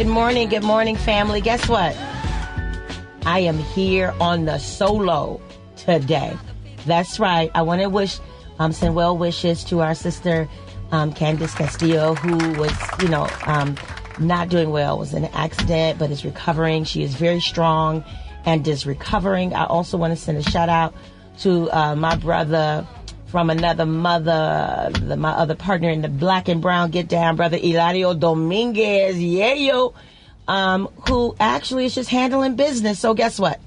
Good morning. Good morning. Family. Guess what? I am here on the solo today. That's right. I want to wish, um, send well wishes to our sister, um, Candice Castillo, who was, you know, um, not doing well. Was an accident, but is recovering. She is very strong and is recovering. I also want to send a shout out to uh, my brother from another mother, the, my other partner in the black and brown get down, brother Eladio Dominguez, yeah, yo, um, who actually is just handling business. So guess what?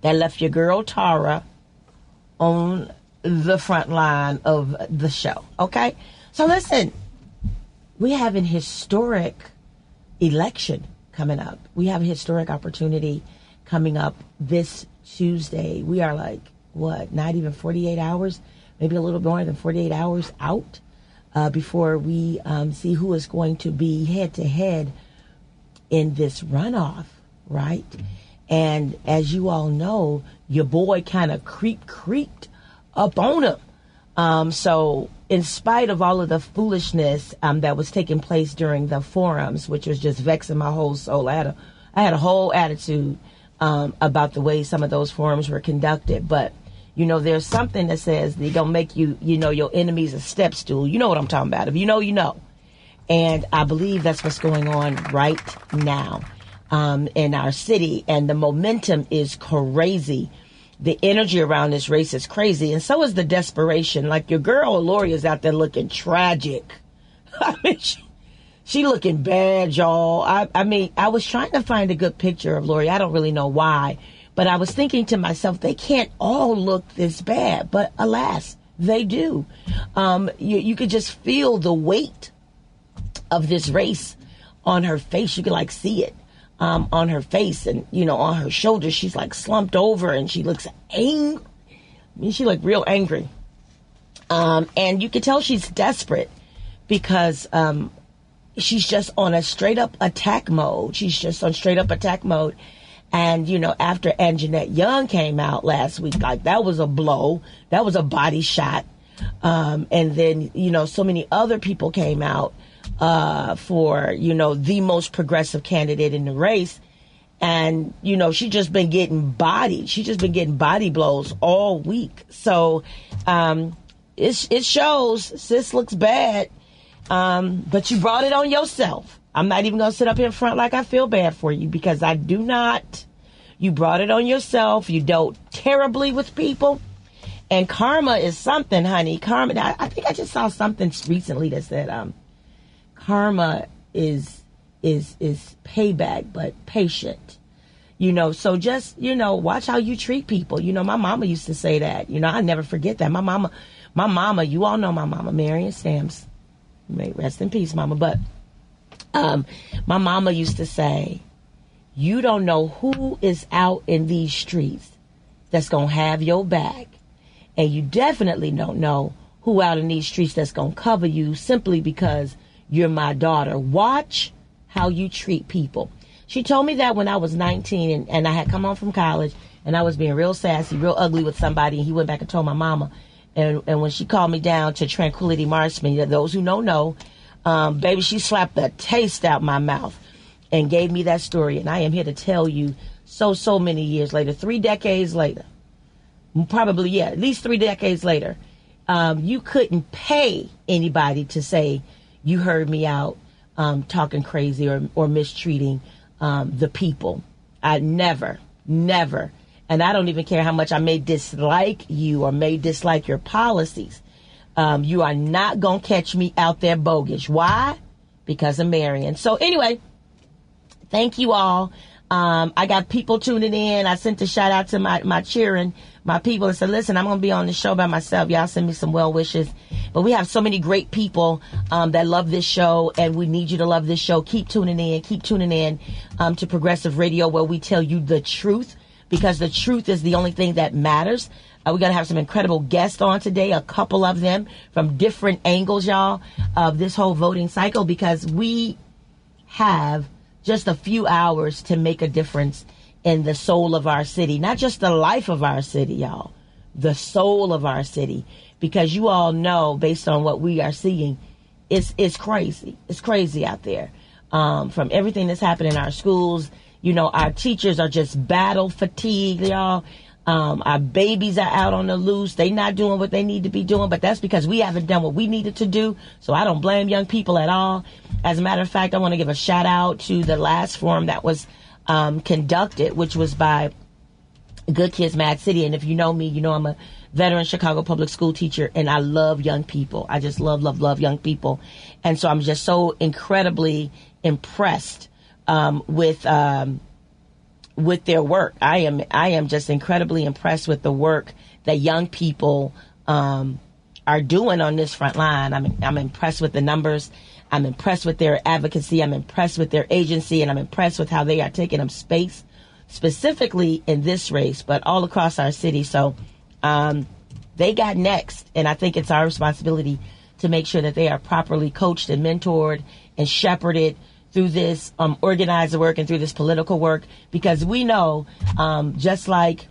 That left your girl Tara on the front line of the show. Okay? So listen, we have an historic election coming up. We have a historic opportunity coming up this Tuesday. We are like, what, not even 48 hours, maybe a little more than 48 hours out uh, before we um, see who is going to be head to head in this runoff, right? And as you all know, your boy kind of creep creeped up on him. Um, so, in spite of all of the foolishness um, that was taking place during the forums, which was just vexing my whole soul, I had a, I had a whole attitude um, about the way some of those forums were conducted. But you know, there's something that says they gonna make you, you know, your enemies a step stool. You know what I'm talking about. If you know, you know. And I believe that's what's going on right now um, in our city, and the momentum is crazy the energy around this race is crazy, and so is the desperation. Like your girl Lori is out there looking tragic. I mean, she, she looking bad, y'all. I, I mean, I was trying to find a good picture of Lori. I don't really know why, but I was thinking to myself, they can't all look this bad, but alas, they do. Um, you, you could just feel the weight of this race on her face. You could like see it um, on her face and you know on her shoulders. She's like slumped over and she looks angry. I mean, she looked real angry, um, and you could tell she's desperate because um, she's just on a straight up attack mode. She's just on straight up attack mode. And, you know, after Anjanette Young came out last week, like that was a blow. That was a body shot. Um, and then, you know, so many other people came out uh, for you know the most progressive candidate in the race, and you know she just been getting bodied. She just been getting body blows all week. So um, it it shows. Sis looks bad, um, but you brought it on yourself. I'm not even gonna sit up in front like I feel bad for you because I do not. You brought it on yourself. You dealt terribly with people. And karma is something, honey. Karma. I, I think I just saw something recently that said, um, karma is is is payback, but patient. You know, so just you know, watch how you treat people. You know, my mama used to say that. You know, I never forget that. My mama, my mama, you all know my mama, Marion Stamps. May rest in peace, mama. But um, my mama used to say, "You don't know who is out in these streets that's gonna have your back, and you definitely don't know who out in these streets that's gonna cover you simply because." You're my daughter. Watch how you treat people. She told me that when I was 19 and, and I had come home from college and I was being real sassy, real ugly with somebody. And he went back and told my mama. And, and when she called me down to Tranquility Marksman, those who know know, um, baby, she slapped the taste out my mouth and gave me that story. And I am here to tell you so, so many years later, three decades later, probably, yeah, at least three decades later, um, you couldn't pay anybody to say you heard me out um, talking crazy or, or mistreating um, the people. I never, never, and I don't even care how much I may dislike you or may dislike your policies. Um, you are not going to catch me out there bogus. Why? Because of Marion. So, anyway, thank you all. Um, I got people tuning in. I sent a shout out to my, my cheering, my people and said, listen, I'm going to be on the show by myself. Y'all send me some well wishes. But we have so many great people, um, that love this show and we need you to love this show. Keep tuning in, keep tuning in, um, to progressive radio where we tell you the truth because the truth is the only thing that matters. Uh, we're going to have some incredible guests on today, a couple of them from different angles, y'all, of this whole voting cycle because we have just a few hours to make a difference in the soul of our city, not just the life of our city, y'all, the soul of our city. Because you all know, based on what we are seeing, it's it's crazy. It's crazy out there. Um, from everything that's happening in our schools, you know, our teachers are just battle fatigued, y'all. Um, our babies are out on the loose. They're not doing what they need to be doing, but that's because we haven't done what we needed to do. So I don't blame young people at all. As a matter of fact, I want to give a shout out to the last forum that was um, conducted, which was by Good Kids Mad City. And if you know me, you know I'm a veteran Chicago public school teacher and I love young people. I just love, love, love young people. And so I'm just so incredibly impressed um, with um, with their work. I am I am just incredibly impressed with the work that young people um, are doing on this front line. I'm I'm impressed with the numbers. I'm impressed with their advocacy. I'm impressed with their agency, and I'm impressed with how they are taking up space, specifically in this race, but all across our city. So um, they got next, and I think it's our responsibility to make sure that they are properly coached and mentored and shepherded through this um, organized work and through this political work because we know um, just like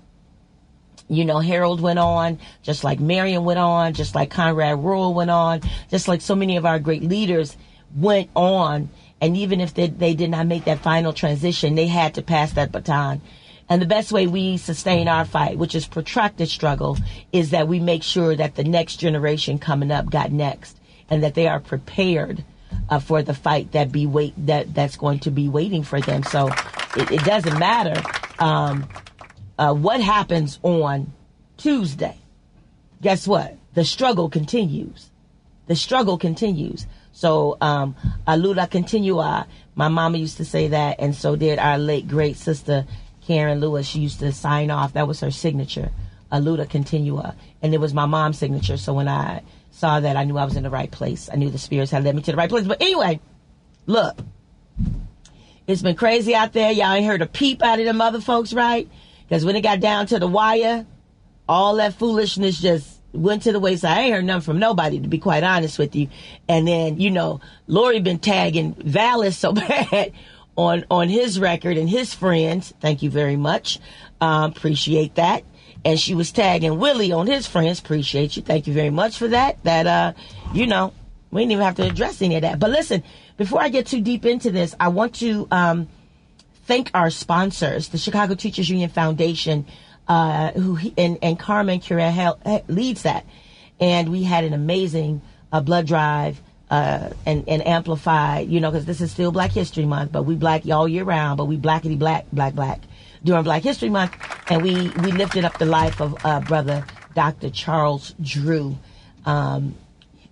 you know harold went on just like marion went on just like conrad Worrill went on just like so many of our great leaders went on and even if they, they did not make that final transition they had to pass that baton. And the best way we sustain our fight which is protracted struggle is that we make sure that the next generation coming up got next and that they are prepared uh, for the fight that be wait that that's going to be waiting for them. So it, it doesn't matter um, uh, what happens on Tuesday. Guess what? The struggle continues. The struggle continues. So um, Aluta continua. My mama used to say that, and so did our late great sister Karen Lewis. She used to sign off. That was her signature. Aluta continua, and it was my mom's signature. So when I saw that, I knew I was in the right place. I knew the spirits had led me to the right place. But anyway, look, it's been crazy out there. Y'all ain't heard a peep out of the mother folks, right? Because when it got down to the wire, all that foolishness just went to the wayside. I ain't heard nothing from nobody, to be quite honest with you. And then, you know, Lori been tagging Vallas so bad on on his record and his friends. Thank you very much. Um, appreciate that and she was tagging Willie on his friends. Appreciate you. Thank you very much for that. That, uh, you know, we didn't even have to address any of that. But listen, before I get too deep into this, I want to um, thank our sponsors, the Chicago Teachers Union Foundation, uh, who and, and Carmen Cure leads that. And we had an amazing uh, blood drive uh, and, and amplify, you know, because this is still Black History Month, but we black all year round, but we blackity black, black, black during Black History Month, and we we lifted up the life of uh, brother Dr. Charles Drew. Um,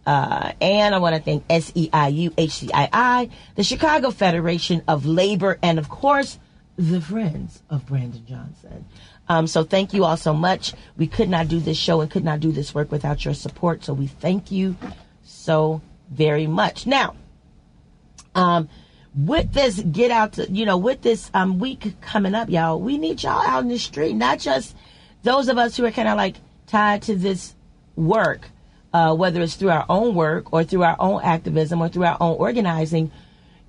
uh, and I want to thank SEIU HCII, the Chicago Federation of Labor, and of course, the Friends of Brandon Johnson. Um, so thank you all so much. We could not do this show and could not do this work without your support. So we thank you so very much. Now, um, with this get out to, you know with this um week coming up y'all we need y'all out in the street not just those of us who are kind of like tied to this work uh, whether it's through our own work or through our own activism or through our own organizing.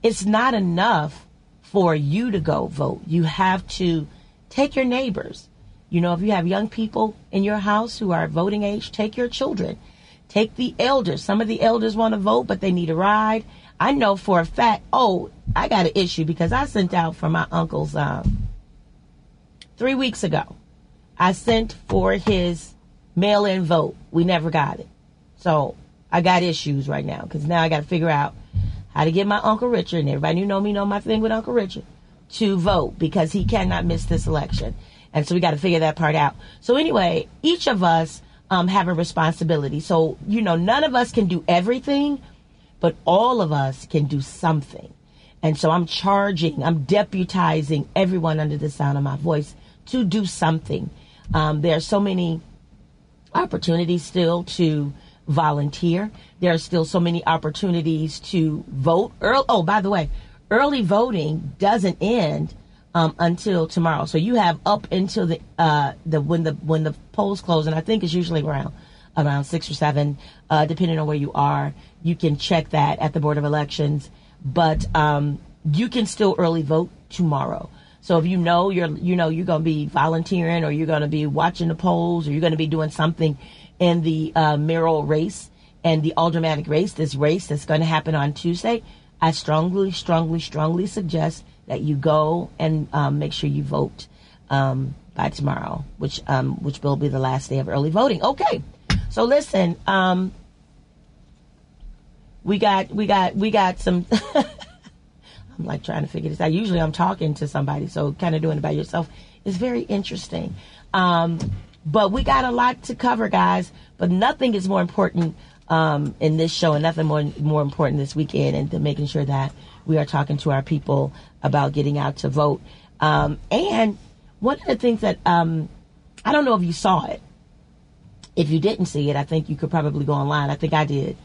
It's not enough for you to go vote. You have to take your neighbors. You know if you have young people in your house who are voting age take your children. Take the elders. Some of the elders want to vote but they need a ride I know for a fact, oh, I got an issue because I sent out for my uncle's um, three weeks ago. I sent for his mail in vote. We never got it. So I got issues right now because now I got to figure out how to get my Uncle Richard, and everybody who know me know my thing with Uncle Richard, to vote because he cannot miss this election. And so we got to figure that part out. So anyway, each of us um, have a responsibility. So, you know, none of us can do everything but all of us can do something. And so I'm charging, I'm deputizing everyone under the sound of my voice to do something. Um, there are so many opportunities still to volunteer. There are still so many opportunities to vote. Early, oh, by the way, early voting doesn't end um, until tomorrow. So you have up until the uh, the when the when the polls close, and I think it's usually around around six or seven, uh, depending on where you are. You can check that at the Board of Elections, but um, you can still early vote tomorrow. So if you know you're you know you're going to be volunteering or you're going to be watching the polls or you're going to be doing something in the uh, mayoral race and the aldermanic race, this race that's going to happen on Tuesday, I strongly, strongly, strongly suggest that you go and um, make sure you vote um, by tomorrow, which um, which will be the last day of early voting. Okay, so listen, um, we got we got we got some. I'm like trying to figure this out. Usually, I'm talking to somebody, so kind of doing it by yourself is very interesting. Um, but we got a lot to cover, guys. But nothing is more important um, in this show, and nothing more more important this weekend, and to making sure that we are talking to our people about getting out to vote. Um, and one of the things that um, I don't know if you saw it. If you didn't see it, I think you could probably go online. I think I did.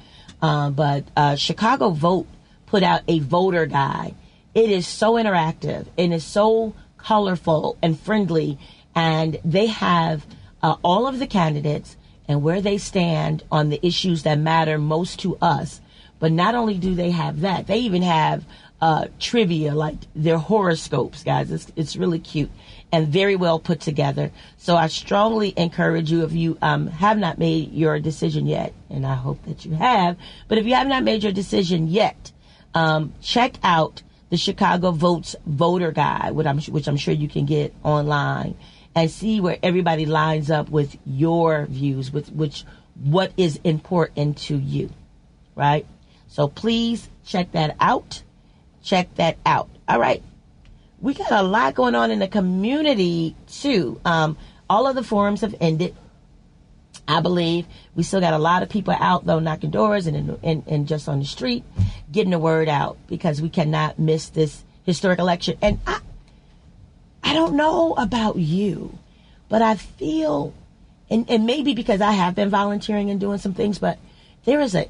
Uh, but uh, Chicago Vote put out a voter guide. It is so interactive and it's so colorful and friendly, and they have uh, all of the candidates and where they stand on the issues that matter most to us. But not only do they have that, they even have uh, trivia, like their horoscopes, guys. It's, it's really cute and very well put together. So I strongly encourage you, if you um, have not made your decision yet, and I hope that you have, but if you have not made your decision yet, um, check out the Chicago Votes Voter Guide, which I'm, which I'm sure you can get online and see where everybody lines up with your views, with which what is important to you, right? So please check that out. Check that out. All right. We got a lot going on in the community too. Um, all of the forums have ended. I believe we still got a lot of people out though knocking doors and, and, and just on the street getting the word out because we cannot miss this historic election. And I, I don't know about you, but I feel, and, and maybe because I have been volunteering and doing some things, but there is an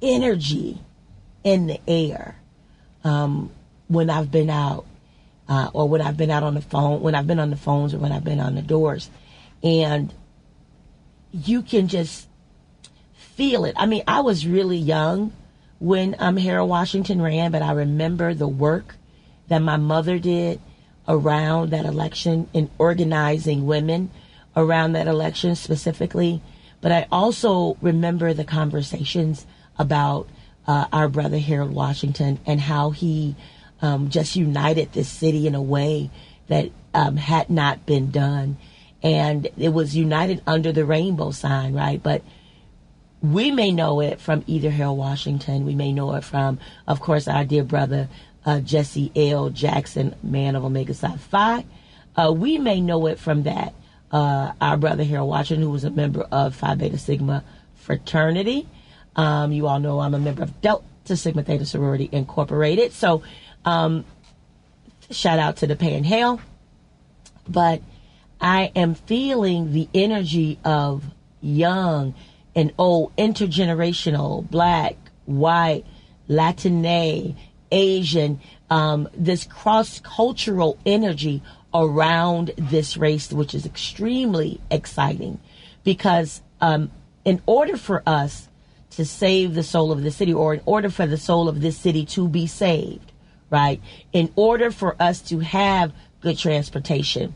energy in the air um, when I've been out, uh, or when I've been out on the phone, when I've been on the phones, or when I've been on the doors, and you can just feel it. I mean, I was really young when um, Harold Washington ran, but I remember the work that my mother did around that election in organizing women around that election specifically. But I also remember the conversations about uh, our brother Harold Washington and how he um, just united this city in a way that um, had not been done. And it was united under the rainbow sign, right? But we may know it from either Harold Washington, we may know it from, of course, our dear brother uh, Jesse L. Jackson, man of Omega Psi Phi. Uh, we may know it from that. Uh, our brother Harold Washington, who was a member of Phi Beta Sigma fraternity. Um, you all know I'm a member of Delta Sigma Theta Sorority Incorporated. So, um, shout out to the Pan Hail. But I am feeling the energy of young and old, intergenerational, black, white, Latine, Asian, um, this cross cultural energy around this race, which is extremely exciting because um, in order for us to save the soul of the city, or in order for the soul of this city to be saved, right? In order for us to have good transportation,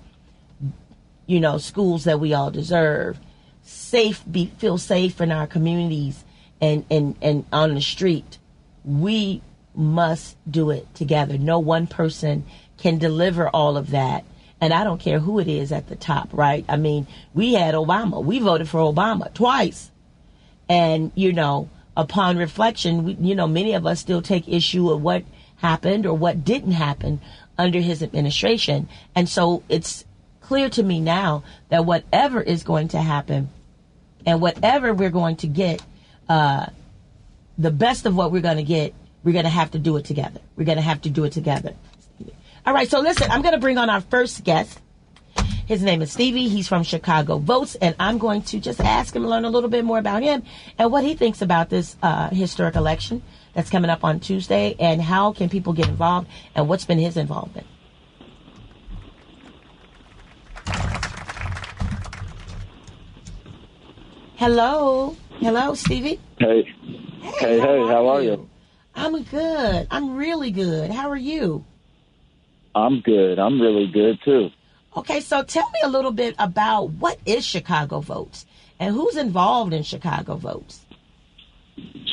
you know, schools that we all deserve, safe, be feel safe in our communities and and and on the street, we must do it together. No one person can deliver all of that. And I don't care who it is at the top, right? I mean, we had Obama. We voted for Obama twice. And, you know, upon reflection, we, you know, many of us still take issue of what happened or what didn't happen under his administration. And so it's clear to me now that whatever is going to happen and whatever we're going to get, uh, the best of what we're going to get we're going to have to do it together. We're going to have to do it together. All right, so listen, I'm going to bring on our first guest. His name is Stevie. He's from Chicago Votes, and I'm going to just ask him, learn a little bit more about him and what he thinks about this uh, historic election that's coming up on Tuesday, and how can people get involved, and what's been his involvement. Hello, hello, Stevie. Hey, hey, hey, how, hey, how are you? you? I'm good. I'm really good. How are you? I'm good. I'm really good too. Okay, so tell me a little bit about what is Chicago Votes and who's involved in Chicago Votes.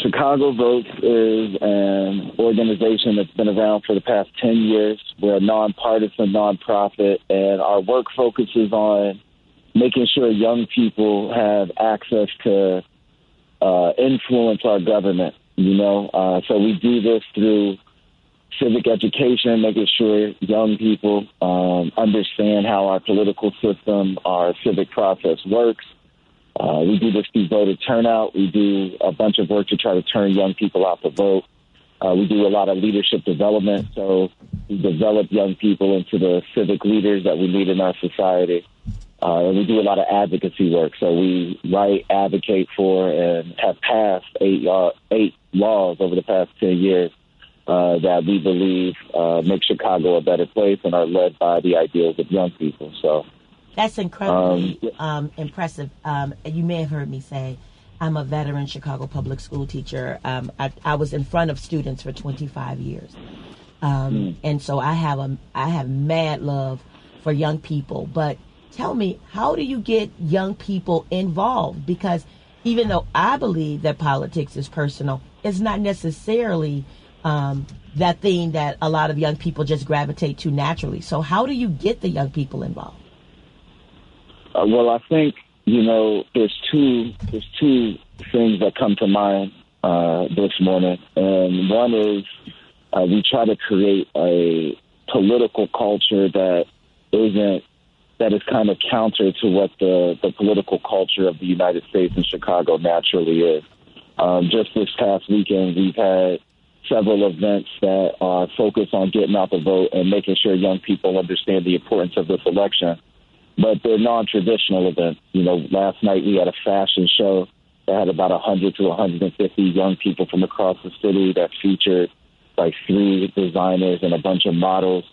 Chicago Votes is an organization that's been around for the past 10 years. We're a nonpartisan nonprofit, and our work focuses on making sure young people have access to uh, influence our government. You know, uh, so we do this through civic education, making sure young people um, understand how our political system, our civic process works. Uh, we do this through voter turnout. We do a bunch of work to try to turn young people out to vote. Uh, we do a lot of leadership development. So we develop young people into the civic leaders that we need in our society. Uh, and we do a lot of advocacy work. So we write, advocate for, and have passed eight, eight laws over the past 10 years uh, that we believe uh, make Chicago a better place and are led by the ideals of young people. So that's incredibly um, um, impressive. Um, you may have heard me say I'm a veteran Chicago public school teacher. Um, I, I, was in front of students for 25 years, mm. and so I have a I have mad love for young people, but tell me, how do you get young people involved? Because even though I believe that politics is personal, it's not necessarily um, that thing that a lot of young people just gravitate to naturally. So, how do you get the young people involved? Uh, well, I think you know there's two there's two things that come to mind uh, this morning, and one is uh, we try to create a political culture that isn't that is kind of counter to what the, the political culture of the United States and Chicago naturally is. Um, just this past weekend, we've had several events that are focused on getting out the vote and making sure young people understand the importance of this election. But they're non-traditional events. You know, last night we had a fashion show that had about 100 to 150 young people from across the city that featured like three designers and a bunch of models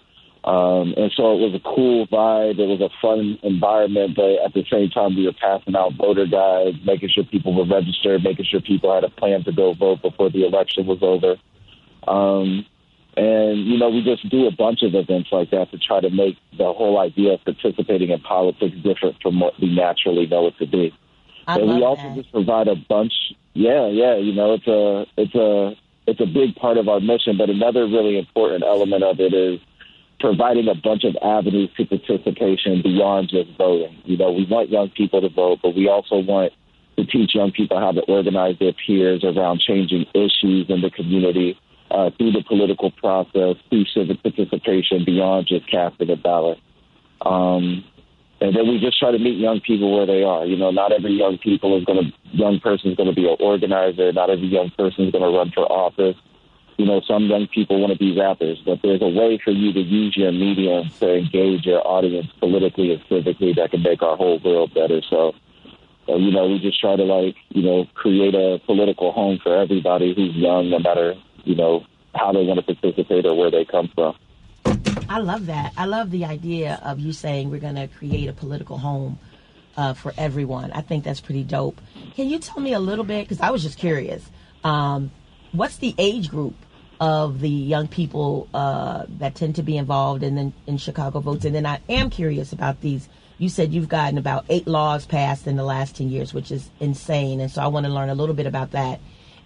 um, and so it was a cool vibe. It was a fun environment, but at the same time, we were passing out voter guides, making sure people were registered, making sure people had a plan to go vote before the election was over. Um, and, you know, we just do a bunch of events like that to try to make the whole idea of participating in politics different from what we naturally know it to be. I and we also that. just provide a bunch. Yeah, yeah, you know, it's a, it's a, it's a big part of our mission. But another really important element of it is providing a bunch of avenues to participation beyond just voting. You know, we want young people to vote, but we also want to teach young people how to organize their peers around changing issues in the community uh, through the political process, through civic participation beyond just casting a ballot. Um, and then we just try to meet young people where they are. You know, not every young people is going to, young person is going to be an organizer. Not every young person is going to run for office you know, some young people want to be rappers, but there's a way for you to use your medium to engage your audience politically and civically that can make our whole world better. So, uh, you know, we just try to like, you know, create a political home for everybody who's young, no matter, you know, how they want to participate or where they come from. I love that. I love the idea of you saying we're going to create a political home uh, for everyone. I think that's pretty dope. Can you tell me a little bit? Because I was just curious. Um, what's the age group of the young people uh, that tend to be involved in the, in Chicago votes? And then I am curious about these. You said you've gotten about eight laws passed in the last ten years, which is insane. And so I want to learn a little bit about that.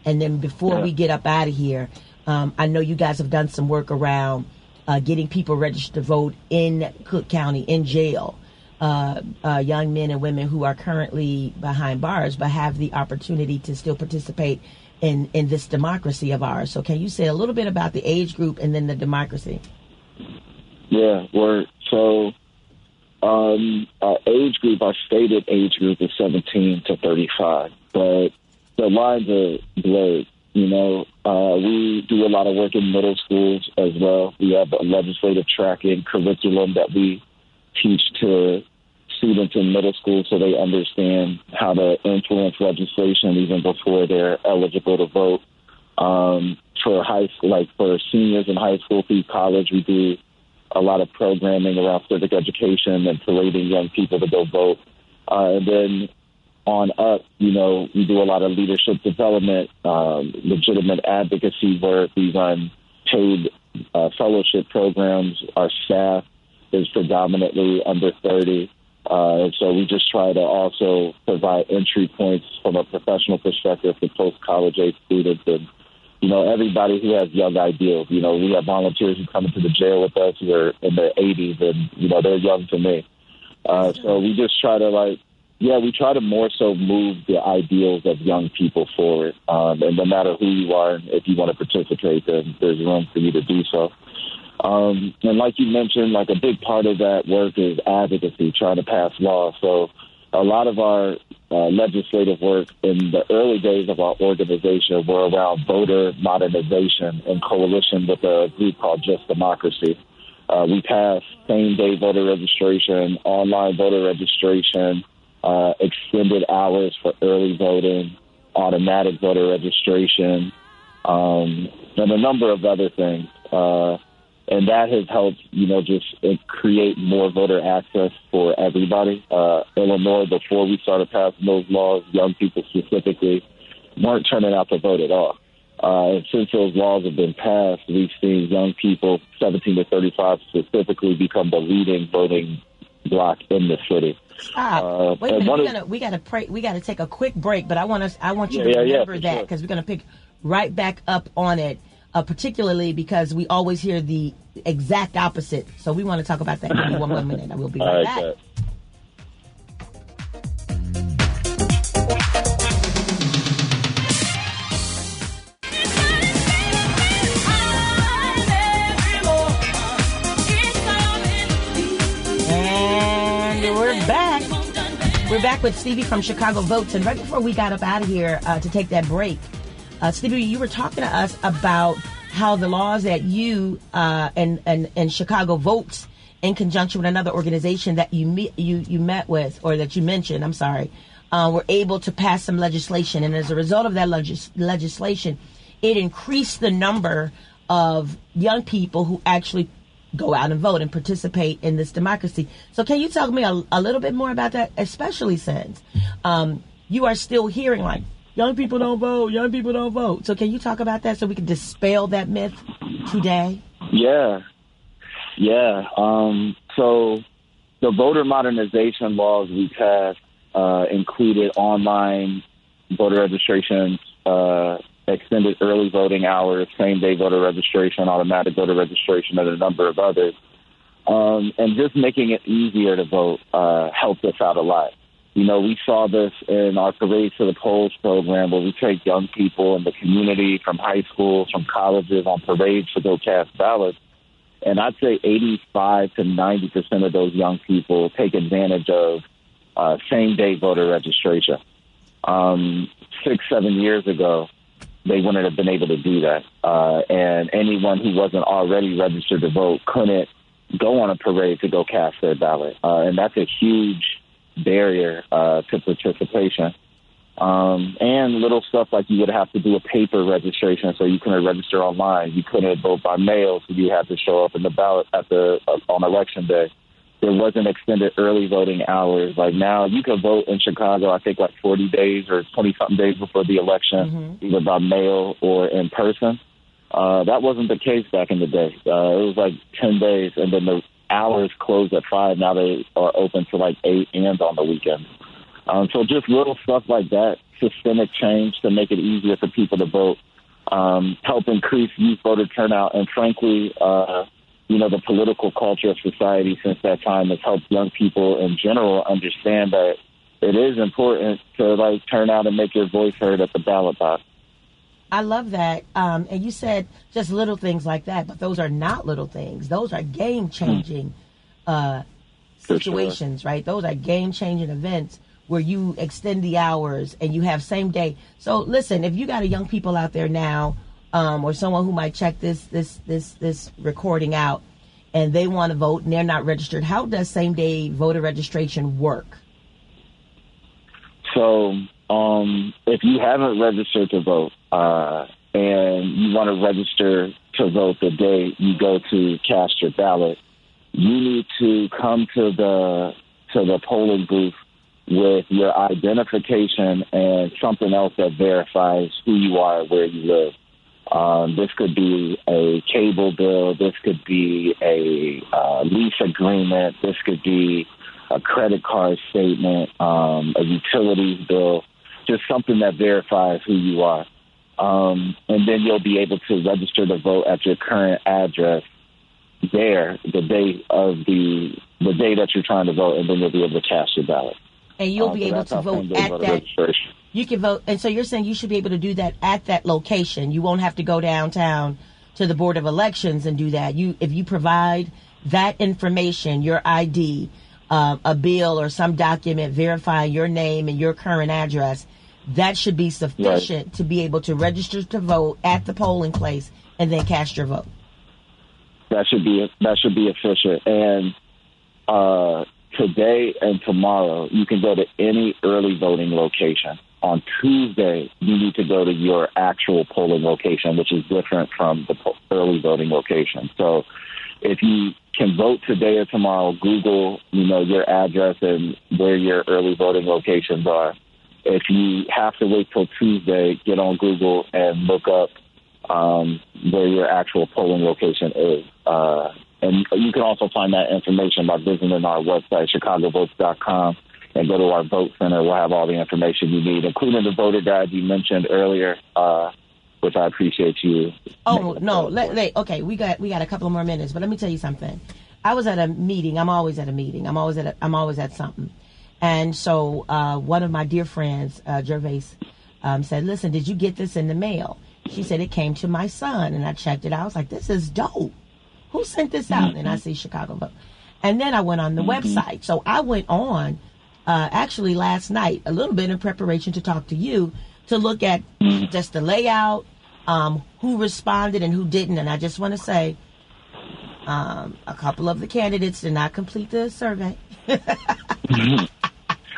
And then before yeah. we get up out of here, um, I know you guys have done some work around uh, getting people registered to vote in Cook County in jail. Uh, uh, young men and women who are currently behind bars but have the opportunity to still participate in in this democracy of ours. So, can you say a little bit about the age group and then the democracy? Yeah, we're so um, our age group, our stated age group is 17 to 35, but the lines are blurred. You know, uh, we do a lot of work in middle schools as well. We have a legislative tracking curriculum that we teach to students in middle school so they understand how to influence legislation even before they're eligible to vote. Um, for high like for seniors in high school through college, we do a lot of programming around civic education and persuading young people to go vote. Uh, and then on up, you know, we do a lot of leadership development, um, legitimate advocacy work. We run paid uh, fellowship programs. Our staff is predominantly under 30. Uh, so we just try to also provide entry points from a professional perspective for post college age students and you know everybody who has young ideals. You know we have volunteers who come into the jail with us who are in their 80s and you know they're young to me. Uh, so we just try to like yeah, we try to more so move the ideals of young people forward. Um, and no matter who you are, if you want to participate, then there's room for you to do so. Um, and like you mentioned, like a big part of that work is advocacy, trying to pass laws. So a lot of our uh, legislative work in the early days of our organization were around voter modernization in coalition with a group called Just Democracy. Uh, we passed same day voter registration, online voter registration, uh, extended hours for early voting, automatic voter registration, um, and a number of other things. Uh, and that has helped, you know, just create more voter access for everybody. Uh, Illinois, before we started passing those laws, young people specifically weren't turning out to vote at all. Uh, and since those laws have been passed, we've seen young people, 17 to 35 specifically, become the leading voting block in the city. Stop. Uh, Wait a minute. We're gonna, we got to pray. We got to take a quick break, but I want us. I want you yeah, to remember yeah, that because sure. we're going to pick right back up on it. Uh, particularly because we always hear the exact opposite. So we want to talk about that. Give me one more minute. I will be right, right back. We're back with Stevie from Chicago Votes. And right before we got up out of here uh, to take that break, uh, Stevie, you were talking to us about how the laws that you uh, and, and, and Chicago Votes in conjunction with another organization that you meet, you, you met with or that you mentioned, I'm sorry, uh, were able to pass some legislation. And as a result of that legis- legislation, it increased the number of young people who actually go out and vote and participate in this democracy. So, can you tell me a, a little bit more about that, especially since um, you are still hearing like young people don't vote, young people don't vote. So, can you talk about that so we can dispel that myth today? Yeah, yeah. Um, so, the voter modernization laws we passed uh, included online voter registration. Uh, extended early voting hours, same day voter registration, automatic voter registration, and a number of others. Um, and just making it easier to vote uh, helped us out a lot. You know, we saw this in our Parade to the Polls program where we take young people in the community from high schools, from colleges on parades to go cast ballots. And I'd say 85 to 90% of those young people take advantage of uh, same day voter registration. Um, six, seven years ago, they wouldn't have been able to do that. Uh, and anyone who wasn't already registered to vote couldn't go on a parade to go cast their ballot. Uh, and that's a huge barrier uh, to participation. Um, and little stuff like you would have to do a paper registration, so you couldn't register online. You couldn't vote by mail, so you had to show up in the ballot at the uh, on election day there wasn't extended early voting hours. Like now, you can vote in Chicago. I think like 40 days or 20 something days before the election, mm-hmm. either by mail or in person. Uh, that wasn't the case back in the day. Uh, it was like 10 days, and then the hours closed at five. Now they are open to like eight and on the weekend. Um, so just little stuff like that, systemic change to make it easier for people to vote, um, help increase youth voter turnout, and frankly. Uh, you know, the political culture of society since that time has helped young people in general understand that it is important to like turn out and make your voice heard at the ballot box. I love that. Um, and you said just little things like that, but those are not little things. Those are game changing hmm. uh, situations, sure. right? Those are game changing events where you extend the hours and you have same day. So listen, if you got a young people out there now um, or someone who might check this this this this recording out and they want to vote and they're not registered, how does same day voter registration work? So, um, if you haven't registered to vote uh, and you want to register to vote the day you go to cast your ballot, you need to come to the to the polling booth with your identification and something else that verifies who you are, and where you live. Um, this could be a cable bill. This could be a uh, lease agreement. This could be a credit card statement, um, a utilities bill, just something that verifies who you are. Um, and then you'll be able to register to vote at your current address there the day of the the day that you're trying to vote, and then you'll be able to cast your ballot. And you'll uh, be so able to vote at that. You can vote, and so you're saying you should be able to do that at that location. You won't have to go downtown to the board of elections and do that. You, if you provide that information, your ID, uh, a bill or some document verifying your name and your current address, that should be sufficient right. to be able to register to vote at the polling place and then cast your vote. That should be that should be efficient. And uh, today and tomorrow, you can go to any early voting location. On Tuesday, you need to go to your actual polling location, which is different from the early voting location. So, if you can vote today or tomorrow, Google, you know, your address and where your early voting locations are. If you have to wait till Tuesday, get on Google and look up um, where your actual polling location is. Uh, and you can also find that information by visiting our website, chicagovotes.com, and go to our vote center. We'll have all the information you need, including the voter guide you mentioned earlier, uh, which I appreciate you. Oh no, let, let, okay, we got we got a couple more minutes, but let me tell you something. I was at a meeting. I'm always at a meeting. I'm always at a, I'm always at something. And so uh, one of my dear friends, uh, Gervais, um, said, "Listen, did you get this in the mail?" She said it came to my son, and I checked it out. I was like, "This is dope. Who sent this out?" Mm-hmm. And I see Chicago Vote. And then I went on the mm-hmm. website. So I went on uh, actually last night a little bit in preparation to talk to you to look at mm-hmm. just the layout, um, who responded and who didn't. And I just want to say, um, a couple of the candidates did not complete the survey. Mm-hmm.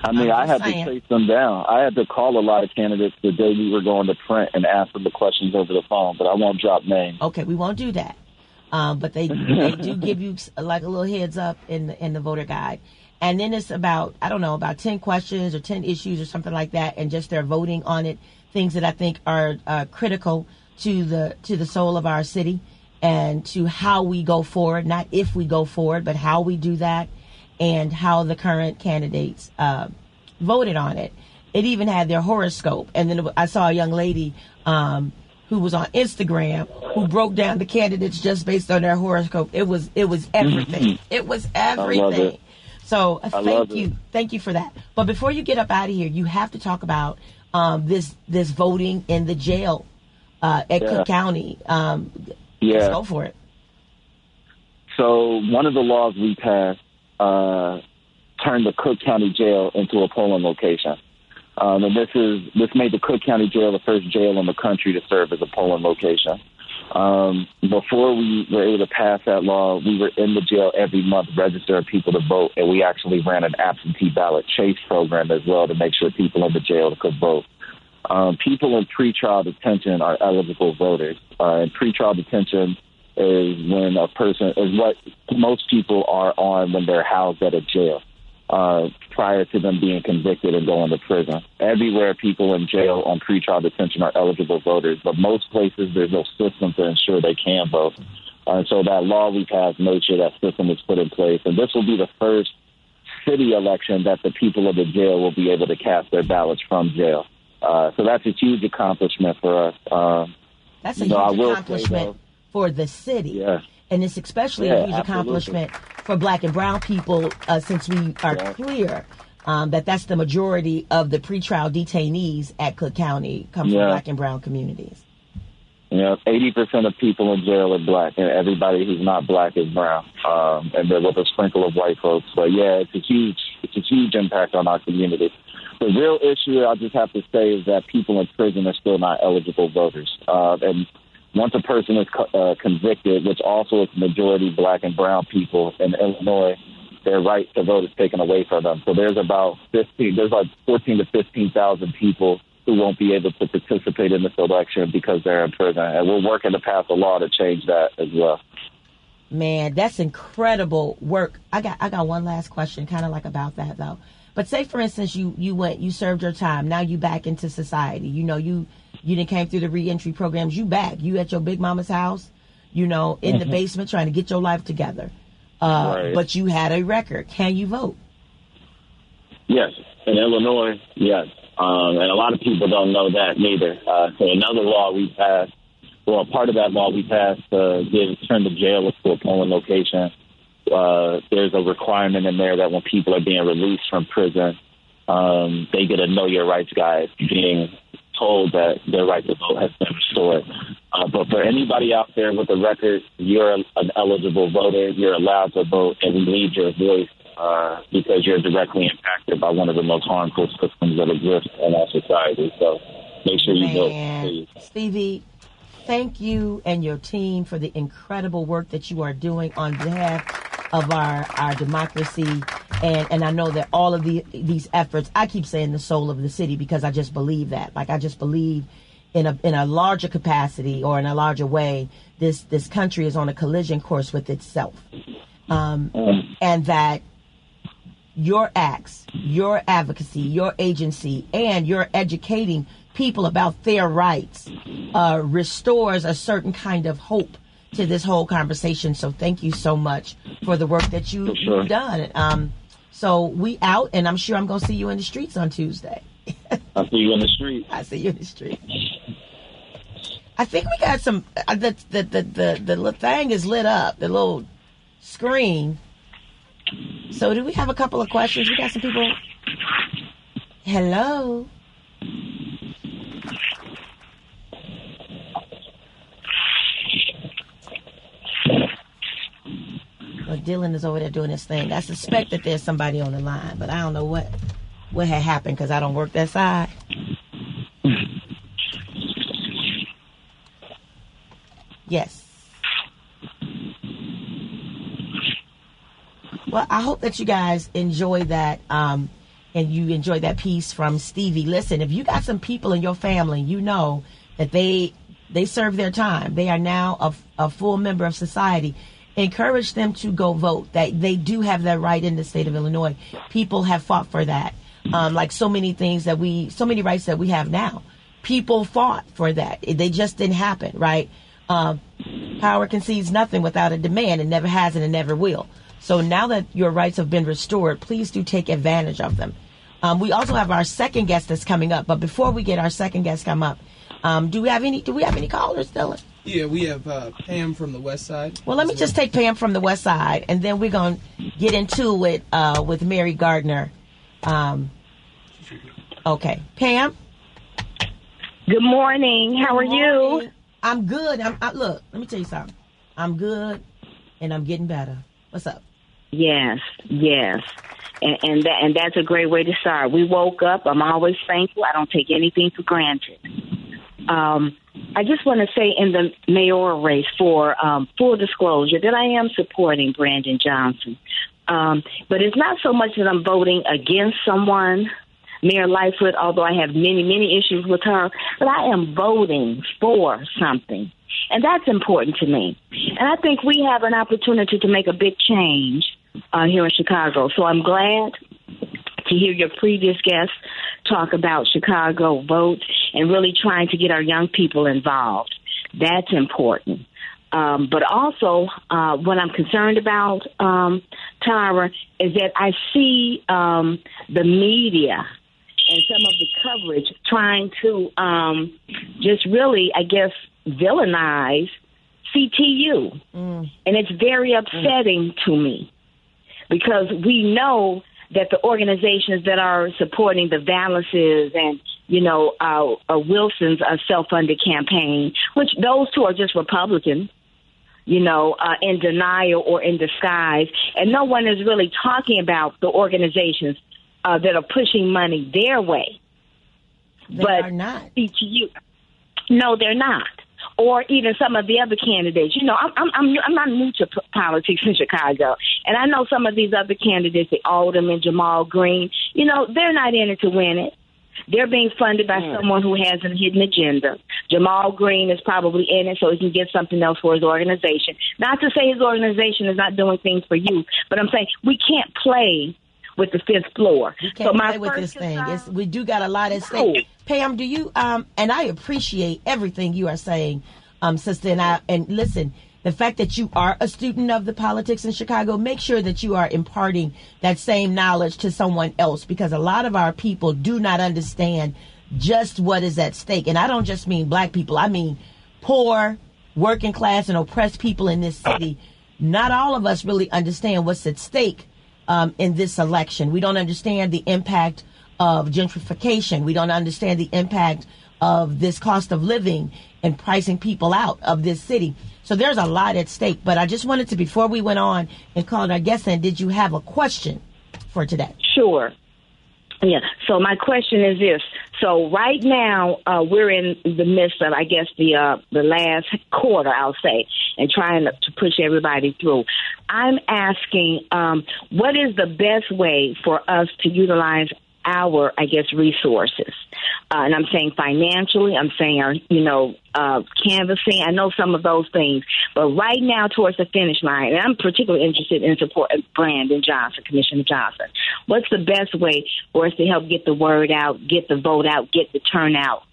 I mean, I had saying. to chase them down. I had to call a lot of candidates the day we were going to print and ask them the questions over the phone, but I won't drop names. Okay, we won't do that. Um, but they they do give you like a little heads up in the in the voter guide, and then it's about I don't know about ten questions or ten issues or something like that, and just their voting on it. Things that I think are uh, critical to the to the soul of our city and to how we go forward. Not if we go forward, but how we do that and how the current candidates uh, voted on it. It even had their horoscope. And then I saw a young lady um, who was on Instagram who broke down the candidates just based on their horoscope. It was it was everything. Mm-hmm. It was everything. It. So uh, thank you, it. thank you for that. But before you get up out of here, you have to talk about um, this this voting in the jail uh, at yeah. Cook County. Um, yeah, let's go for it. So one of the laws we passed uh, turned the Cook County Jail into a polling location. Um, and this is this made the Cook County Jail the first jail in the country to serve as a polling location. Um, before we were able to pass that law, we were in the jail every month registering people to vote, and we actually ran an absentee ballot chase program as well to make sure people in the jail could vote. Um, people in pretrial detention are eligible voters. Uh, and pretrial detention is when a person is what most people are on when they're housed at a jail uh, prior to them being convicted and going to prison. Everywhere, people in jail on pretrial detention are eligible voters, but most places there's no system to ensure they can vote. Uh, so that law we passed made sure that system was put in place, and this will be the first city election that the people of the jail will be able to cast their ballots from jail. Uh, so that's a huge accomplishment for us. Uh, that's a huge know, accomplishment say, for the city. Yeah. And it's especially yeah, a huge absolutely. accomplishment for black and brown people uh, since we are yeah. clear um, that that's the majority of the pretrial detainees at Cook County come yeah. from black and brown communities. You know, 80% of people in jail are black, and everybody who's not black is brown. Um, and they're with a sprinkle of white folks. But yeah, it's a huge, it's a huge impact on our community. The real issue, I just have to say, is that people in prison are still not eligible voters. Uh, and once a person is uh, convicted, which also is majority black and brown people in Illinois, their right to vote is taken away from them. So there's about 15, there's like 14 to 15,000 people who won't be able to participate in this election because they're in prison. And we're working to pass a law to change that as well. Man, that's incredible work. I got I got one last question, kind of like about that though. But say for instance, you you went, you served your time. Now you back into society. You know, you you didn't came through the reentry programs. You back. You at your big mama's house. You know, in mm-hmm. the basement trying to get your life together. Uh, right. But you had a record. Can you vote? Yes, in Illinois, yes. Um, and a lot of people don't know that neither. Uh, so another law we passed, well, part of that law we passed to give turn the jail to a polling location. Uh, there's a requirement in there that when people are being released from prison, um, they get a know your rights guide being told that their right to vote has been restored. Uh, but for anybody out there with a record, you're an eligible voter. You're allowed to vote, and we need your voice uh, because you're directly impacted by one of the most harmful systems that exist in our society. So make sure you Man. vote, please. Stevie, thank you and your team for the incredible work that you are doing on behalf of our, our democracy. And, and I know that all of the, these efforts, I keep saying the soul of the city because I just believe that. Like, I just believe in a, in a larger capacity or in a larger way, this, this country is on a collision course with itself. Um, and that your acts, your advocacy, your agency, and your educating people about their rights uh, restores a certain kind of hope to this whole conversation. So thank you so much for the work that you, have done. Um, so we out, and I'm sure I'm going to see you in the streets on Tuesday. I'll see you in the street. I see you in the street. I think we got some. Uh, the, the the the the little thing is lit up. The little screen. So do we have a couple of questions? We got some people. Hello. Well, Dylan is over there doing his thing. I suspect that there's somebody on the line, but I don't know what what had happened because I don't work that side. Yes. Well, I hope that you guys enjoy that um, and you enjoy that piece from Stevie. Listen, if you got some people in your family, you know that they they serve their time. They are now a, a full member of society encourage them to go vote. That they do have that right in the state of Illinois. People have fought for that. Um, like so many things that we, so many rights that we have now. People fought for that. They just didn't happen, right? Um, power concedes nothing without a demand. It never has and it never will. So now that your rights have been restored, please do take advantage of them. Um, we also have our second guest that's coming up. But before we get our second guest come up, um, do we have any? Do we have any callers, Dylan? Yeah, we have uh, Pam from the West Side. Well, let me well. just take Pam from the West Side, and then we're going to get into it uh, with Mary Gardner. Um, okay, Pam. Good morning. How Good are morning. you? I'm good. I'm I, look. Let me tell you something. I'm good, and I'm getting better. What's up? Yes, yes, and and, that, and that's a great way to start. We woke up. I'm always thankful. I don't take anything for granted. Um, I just want to say in the mayoral race for um, full disclosure that I am supporting Brandon Johnson. Um, but it's not so much that I'm voting against someone, Mayor Lightfoot, although I have many, many issues with her, but I am voting for something. And that's important to me. And I think we have an opportunity to make a big change uh, here in Chicago. So I'm glad to hear your previous guests talk about Chicago vote and really trying to get our young people involved. That's important. Um, but also, uh, what I'm concerned about, um, Tara, is that I see um, the media and some of the coverage trying to um, just really, I guess, villainize CTU. Mm. And it's very upsetting mm. to me because we know that the organizations that are supporting the Vallases and you know uh, uh, Wilson's uh, self-funded campaign, which those two are just Republicans, you know, uh, in denial or in disguise, and no one is really talking about the organizations uh, that are pushing money their way. They but are not. CTU, no, they're not or even some of the other candidates. You know, I'm I'm I'm not new to p- politics in Chicago, and I know some of these other candidates, the Alderman Ja'Mal Green. You know, they're not in it to win it. They're being funded by mm. someone who has a hidden agenda. Ja'Mal Green is probably in it so he can get something else for his organization. Not to say his organization is not doing things for you, but I'm saying we can't play with the fifth floor. We can't so play with this thing. It's, we do got a lot at stake. Pam, do you? Um, and I appreciate everything you are saying um, sister. And I and listen, the fact that you are a student of the politics in Chicago, make sure that you are imparting that same knowledge to someone else because a lot of our people do not understand just what is at stake. And I don't just mean black people, I mean poor, working class, and oppressed people in this city. Not all of us really understand what's at stake um, in this election. We don't understand the impact of gentrification. We don't understand the impact of this cost of living and pricing people out of this city. So there's a lot at stake. But I just wanted to, before we went on and called our guest in, did you have a question for today? Sure. Yeah. So my question is this. So right now uh, we're in the midst of, I guess, the uh, the last quarter, I'll say, and trying to push everybody through. I'm asking, um, what is the best way for us to utilize our, I guess, resources. Uh, and I'm saying financially, I'm saying our, you know, uh, canvassing. I know some of those things, but right now towards the finish line, and I'm particularly interested in supporting Brandon Johnson, Commissioner Johnson. What's the best way for us to help get the word out, get the vote out, get the turnout?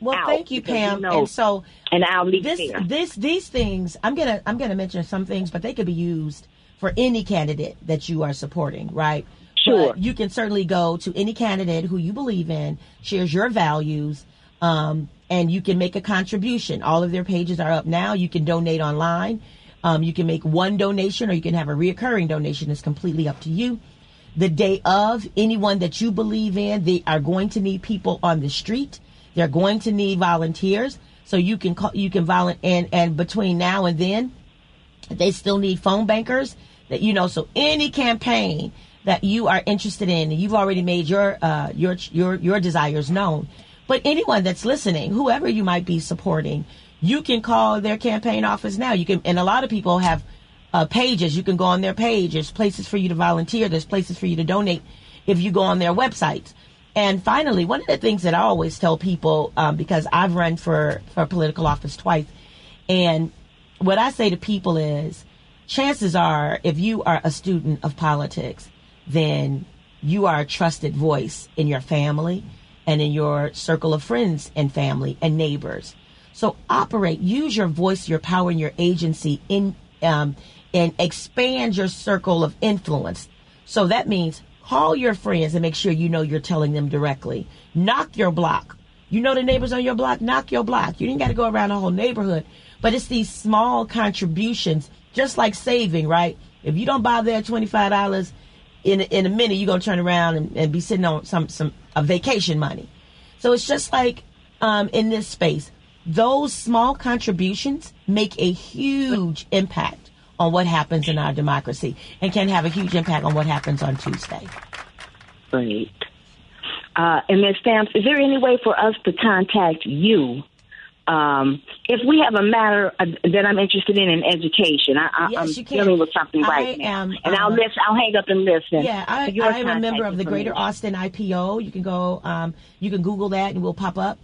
Well, out? thank you, Pam. you know, and so and I'll leave this, there. this, these things, I'm gonna, I'm gonna mention some things, but they could be used for any candidate that you are supporting, right? Sure. But you can certainly go to any candidate who you believe in, shares your values, um, and you can make a contribution. All of their pages are up now. You can donate online. Um, you can make one donation or you can have a reoccurring donation. It's completely up to you. The day of, anyone that you believe in, they are going to need people on the street. They're going to need volunteers. So you can call, you can volunteer, and, and between now and then, they still need phone bankers that you know so any campaign that you are interested in you've already made your uh your your your desires known. But anyone that's listening whoever you might be supporting you can call their campaign office now. You can and a lot of people have uh, pages. You can go on their page. There's places for you to volunteer. There's places for you to donate if you go on their websites and finally one of the things that i always tell people um, because i've run for for political office twice and what I say to people is chances are if you are a student of politics, then you are a trusted voice in your family and in your circle of friends and family and neighbors. So operate, use your voice, your power, and your agency in um, and expand your circle of influence. So that means call your friends and make sure you know you're telling them directly. Knock your block. You know the neighbors on your block, knock your block. You didn't got to go around the whole neighborhood. But it's these small contributions, just like saving, right? If you don't buy there $25 in, in a minute, you're to turn around and, and be sitting on some, some a vacation money. So it's just like um, in this space, those small contributions make a huge impact on what happens in our democracy and can have a huge impact on what happens on Tuesday. Great. Uh, and Ms. Stamps, is there any way for us to contact you um, if we have a matter uh, that I'm interested in in education? I, I, Yes, I'm you can. dealing with something I right now, am, and I'll uh, listen. I'll hang up and listen. Yeah, I, I am a member of the Greater information. Austin IPO. You can go, um, you can Google that and we'll pop up.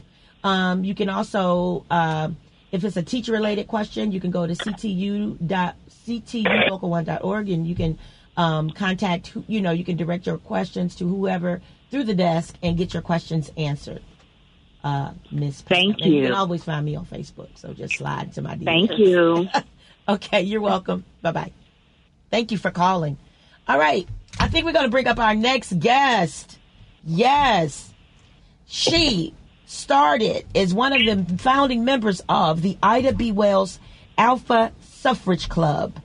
Um, you can also, uh, if it's a teacher related question, you can go to ctu dot ctulocal1.org and you can um, contact, you know, you can direct your questions to whoever through the desk and get your questions answered. Uh, Miss Pam. Thank And you you. can always find me on Facebook, so just slide to my DMs. Thank you. Okay, you're welcome. bye bye. Thank you for calling. All right, I think we're going to bring up our next guest. Yes, she started as one of the founding members of the Ida B. Wells Alpha Suffrage Club.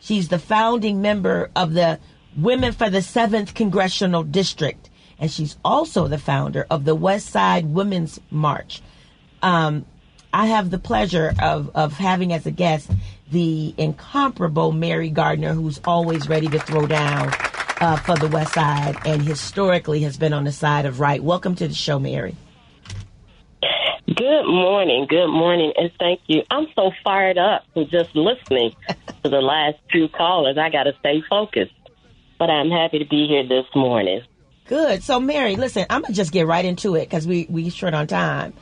She's the founding member of the Women for the 7th Congressional District, and she's also the founder of the West Side Women's March. Um, I have the pleasure of, of having as a guest the incomparable Mary Gardner, who's always ready to throw down uh, for the West Side and historically has been on the side of right. Welcome to the show, Mary. Good morning. Good morning. And thank you. I'm so fired up for just listening to the last two callers. I got to stay focused. But I'm happy to be here this morning. Good. So, Mary, listen, I'm gonna just get right into it because we we short on time.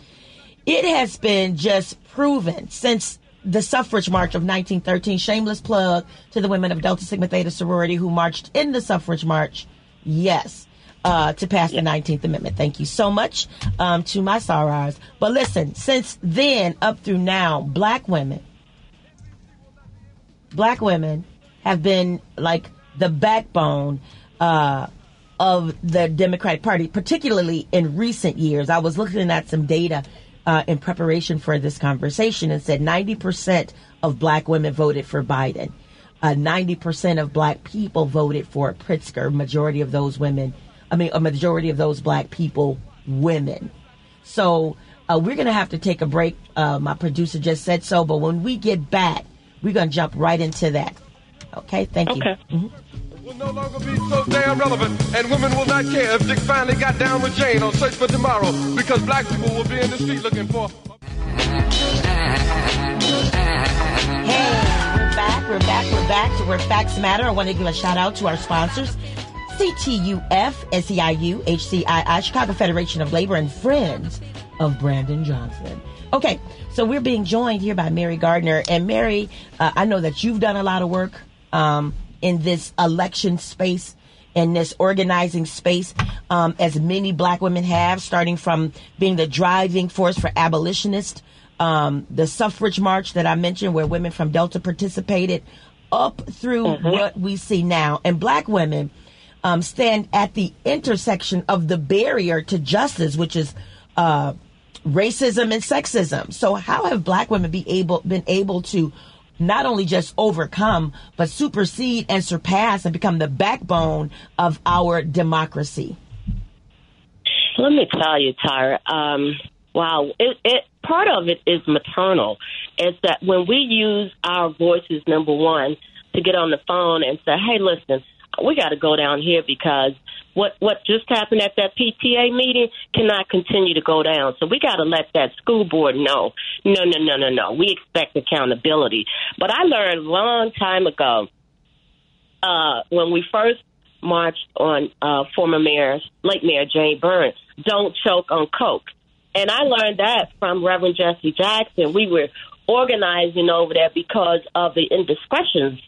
It has been just proven since the suffrage march of 1913. Shameless plug to the women of Delta Sigma Theta sorority who marched in the suffrage march. Yes, uh, to pass the 19th Amendment. Thank you so much um, to my sorors. But listen, since then up through now, black women, black women have been like the backbone uh, of the Democratic Party, particularly in recent years. I was looking at some data uh, in preparation for this conversation and said 90% of black women voted for Biden. Uh, 90% of black people voted for Pritzker. Majority of those women, I mean, a majority of those black people, women. So uh, we're going to have to take a break. Uh, my producer just said so, but when we get back, we're going to jump right into that. Okay, thank you. Okay. Will no longer be so damn relevant, and women will not care if Dick finally got down with Jane on Search for Tomorrow, because black people will be in the street looking for. Hey, we're back, we're back, we're back to Where Facts Matter. I want to give a shout out to our sponsors. CTUF, SEIU, HCII, Chicago Federation of Labor, and Friends of Brandon Johnson. Okay, so we're being joined here by Mary Gardner. And Mary, uh, I know that you've done a lot of work um, in this election space, in this organizing space, um, as many black women have, starting from being the driving force for abolitionists, um, the suffrage march that I mentioned, where women from Delta participated, up through what we see now. And black women um, stand at the intersection of the barrier to justice, which is uh, racism and sexism. So, how have black women be able been able to not only just overcome, but supersede and surpass and become the backbone of our democracy? Let me tell you, Tyra. Um, wow, it, it part of it is maternal. Is that when we use our voices, number one, to get on the phone and say, "Hey, listen, we got to go down here because what what just happened at that PTA meeting cannot continue to go down. So we got to let that school board know. No, no, no, no, no. We expect accountability. But I learned a long time ago uh, when we first marched on uh, former mayor, late mayor Jane Byrne, don't choke on coke. And I learned that from Reverend Jesse Jackson. We were organizing over there because of the indiscretions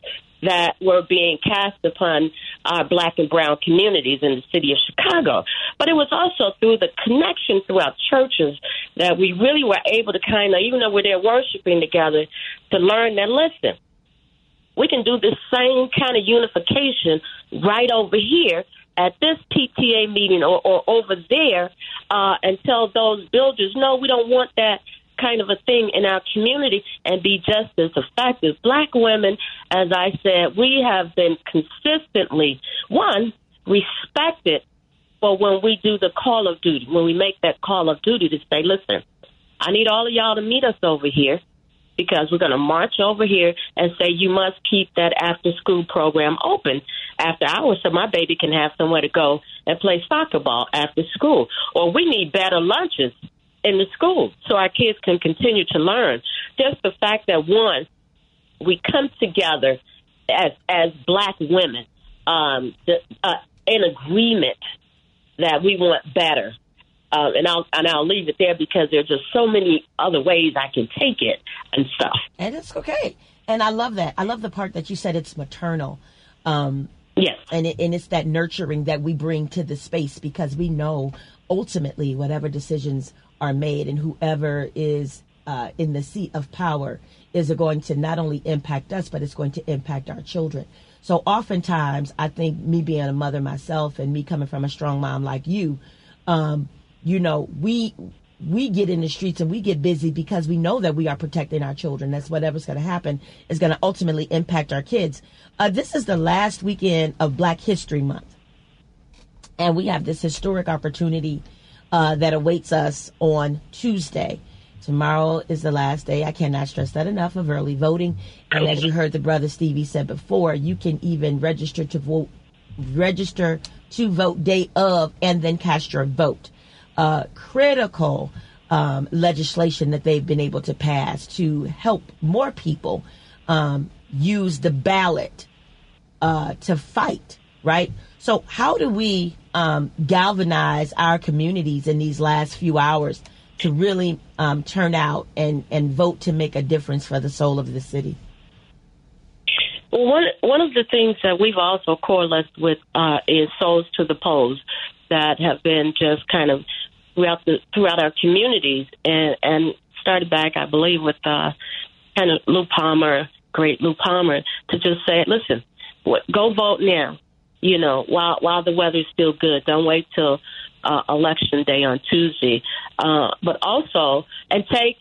that were being cast upon our black and brown communities in the city of Chicago. But it was also through the connection throughout churches that we really were able to kind of, even though we're there worshiping together, to learn that, listen, we can do this same kind of unification right over here at this PTA meeting or, or over there uh, and tell those builders, no, we don't want that kind of a thing in our community and be just as effective. Black women, as I said, we have been consistently, one, respected for when we do the call of duty, when we make that call of duty to say, listen, I need all of y'all to meet us over here because we're going to march over here and say you must keep that after school program open after hours so my baby can have somewhere to go and play soccer ball after school. Or we need better lunches in the school so our kids can continue to learn. Just the fact that one, we come together as as black women um, the, uh, in agreement that we want better. Uh, and I'll and I'll leave it there because there's just so many other ways I can take it and stuff. And it's okay. And I love that. I love the part that you said it's maternal. Um, Yes. and it, and it's that nurturing that we bring to the space because we know ultimately whatever decisions are made and whoever is uh, in the seat of power is going to not only impact us but it's going to impact our children so oftentimes i think me being a mother myself and me coming from a strong mom like you um, you know we we get in the streets and we get busy because we know that we are protecting our children. That's whatever's going to happen is going to ultimately impact our kids. Uh, this is the last weekend of Black History Month. And we have this historic opportunity uh, that awaits us on Tuesday. Tomorrow is the last day. I cannot stress that enough of early voting. And as you heard the brother Stevie said before, you can even register to vote, register to vote day of, and then cast your vote. Uh, critical um, legislation that they've been able to pass to help more people um, use the ballot uh, to fight, right? So, how do we um, galvanize our communities in these last few hours to really um, turn out and, and vote to make a difference for the soul of the city? Well, one one of the things that we've also coalesced with uh, is souls to the polls that have been just kind of throughout the throughout our communities, and and started back, I believe, with uh, kind of Lu Palmer, great Lu Palmer, to just say, listen, what, go vote now. You know, while while the weather's still good, don't wait till uh, election day on Tuesday. Uh, but also, and take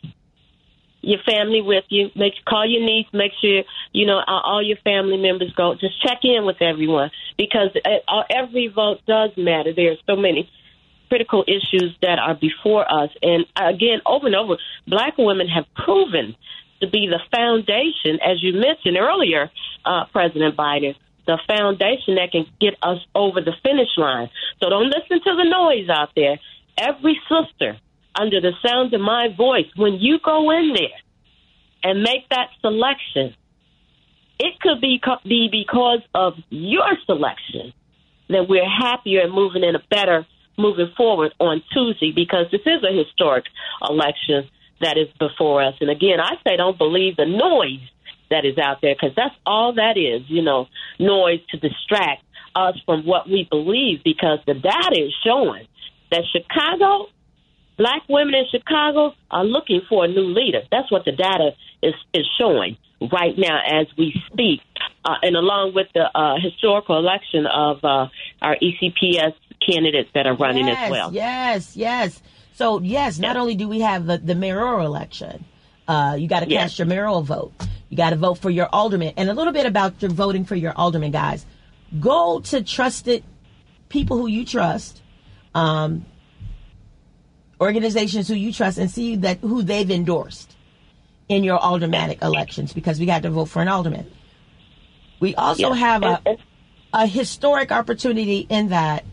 your family with you. Make call your niece. Make sure you know all your family members go. Just check in with everyone because uh, every vote does matter. There are so many critical issues that are before us, and again, over and over, black women have proven to be the foundation, as you mentioned earlier, uh, President Biden. The foundation that can get us over the finish line. So don't listen to the noise out there. Every sister under the sound of my voice, when you go in there and make that selection, it could be, be because of your selection that we're happier and moving in a better moving forward on Tuesday because this is a historic election that is before us. And again, I say don't believe the noise that is out there because that's all that is, you know, noise to distract us from what we believe because the data is showing that Chicago Black women in Chicago are looking for a new leader. That's what the data is, is showing right now as we speak. Uh, and along with the uh, historical election of uh, our ECPS candidates that are running yes, as well. Yes, yes. So, yes, not only do we have the, the mayoral election, uh, you got to yes. cast your mayoral vote. You got to vote for your alderman. And a little bit about your voting for your alderman, guys. Go to trusted people who you trust. Um, organizations who you trust and see that who they've endorsed in your aldermanic elections because we got to vote for an alderman. We also have a, a historic opportunity in that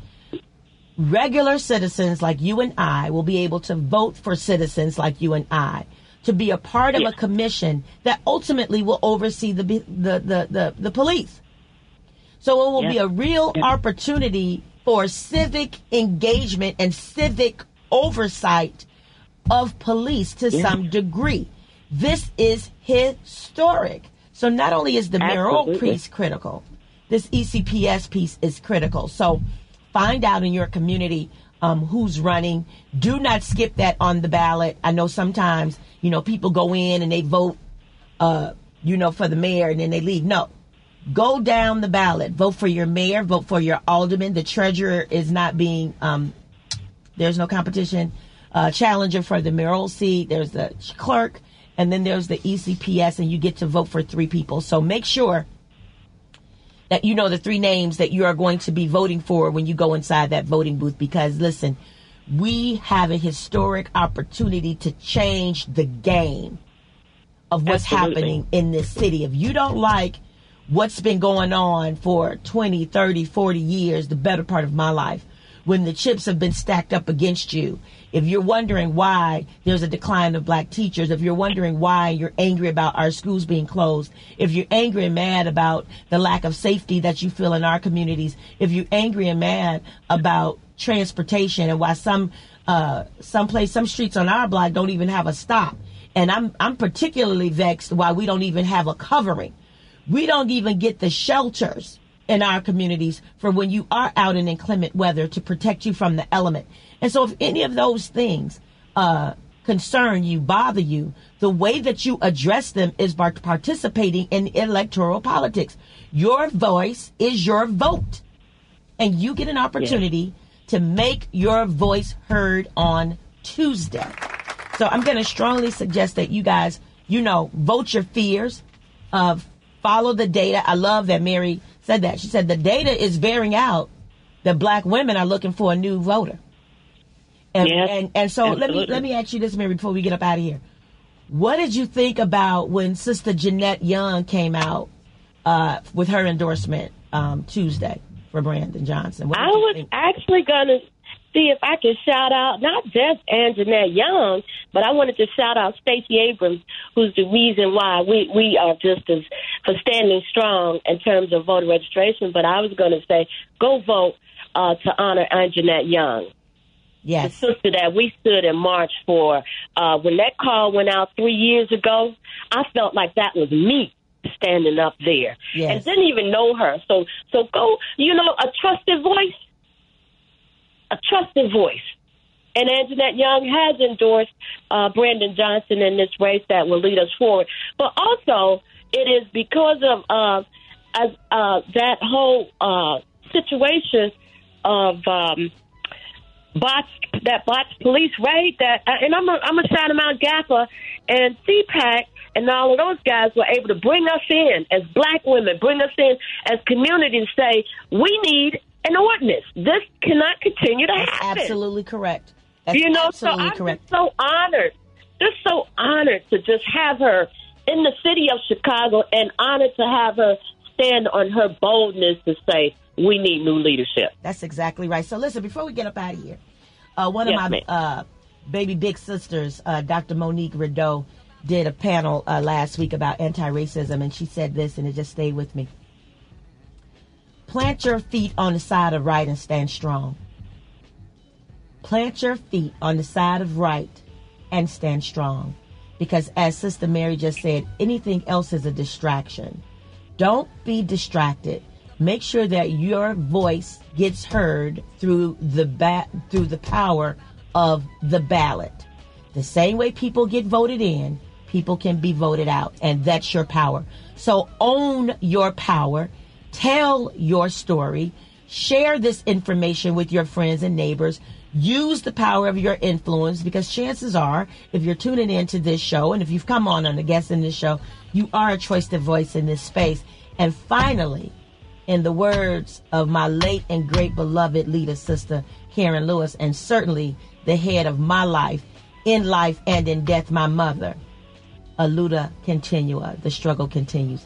regular citizens like you and I will be able to vote for citizens like you and I to be a part of a commission that ultimately will oversee the the the the, the police. So it will be a real opportunity for civic engagement and civic oversight of police to some degree. This is historic. So not only is the mayoral piece critical, this ECPS piece is critical. So find out in your community um, who's running. Do not skip that on the ballot. I know sometimes, you know, people go in and they vote, uh, you know, for the mayor and then they leave. No. Go down the ballot. Vote for your mayor. Vote for your alderman. The treasurer is not being um, there's no competition. Uh, challenger for the mayoral seat. There's the clerk, and then there's the ECPS, and you get to vote for three people. So make sure that you know the three names that you are going to be voting for when you go inside that voting booth. Because listen, we have a historic opportunity to change the game of what's Absolutely. happening in this city. If you don't like what's been going on for 20, 30, 40 years, the better part of my life, when the chips have been stacked up against you. If you're wondering why there's a decline of black teachers, if you're wondering why you're angry about our schools being closed, if you're angry and mad about the lack of safety that you feel in our communities, if you're angry and mad about transportation and why some uh, some place, some streets on our block don't even have a stop. And I'm I'm particularly vexed why we don't even have a covering. We don't even get the shelters in our communities for when you are out in inclement weather to protect you from the element. And so if any of those things uh, concern you, bother you, the way that you address them is by participating in electoral politics. Your voice is your vote. And you get an opportunity yeah. to make your voice heard on Tuesday. So I'm going to strongly suggest that you guys, you know, vote your fears, uh, follow the data. I love that Mary said that. She said the data is bearing out that black women are looking for a new voter. And yes, and, and so absolutely. let me let me ask you this, Mary, before we get up out of here. What did you think about when Sister Jeanette Young came out uh, with her endorsement um, Tuesday for Brandon Johnson? I was actually gonna see if I can shout out not just Anjanette Young, but I wanted to shout out Stacey Abrams, who's the reason why we we are just as for standing strong in terms of voter registration. But I was going to say, go vote uh, to honor Anjanette Young. Yes. The sister that we stood in March for. Uh, when that call went out three years ago, I felt like that was me standing up there Yes. and didn't even know her. So so go, you know, a trusted voice, a trusted voice. And Anjanette Young has endorsed uh, Brandon Johnson in this race that will lead us forward. But also, it is because of uh, as, uh, that whole uh, situation of um, that bots police raid that uh, and I'm a, I'm a shout them out GAPA and CPAC and all of those guys were able to bring us in as black women, bring us in as community and say we need an ordinance. This cannot continue to happen. Absolutely correct. That's you know, absolutely so I'm correct. just so honored, just so honored to just have her in the city of Chicago, and honored to have her stand on her boldness to say we need new leadership. That's exactly right. So listen, before we get up out of here, uh, one Yes, of my uh, baby big sisters, uh, Dr. Monique Rideau, did a panel uh, last week about anti-racism, and she said this, and it just stayed with me. Plant your feet on the side of right and stand strong. Plant your feet on the side of right and stand strong. Because as Sister Mary just said, anything else is a distraction. Don't be distracted. Make sure that your voice gets heard through the ba- through the power of the ballot. The same way people get voted in, people can be voted out, and that's your power. So own your power. Tell your story. Share this information with your friends and neighbors. Use the power of your influence because chances are, if you're tuning in to this show and if you've come on and a guest in this show, you are a trusted voice in this space. And finally, in the words of my late and great beloved leader sister Karen Lewis, and certainly the head of my life, in life and in death, my mother, Aluta continua. The struggle continues.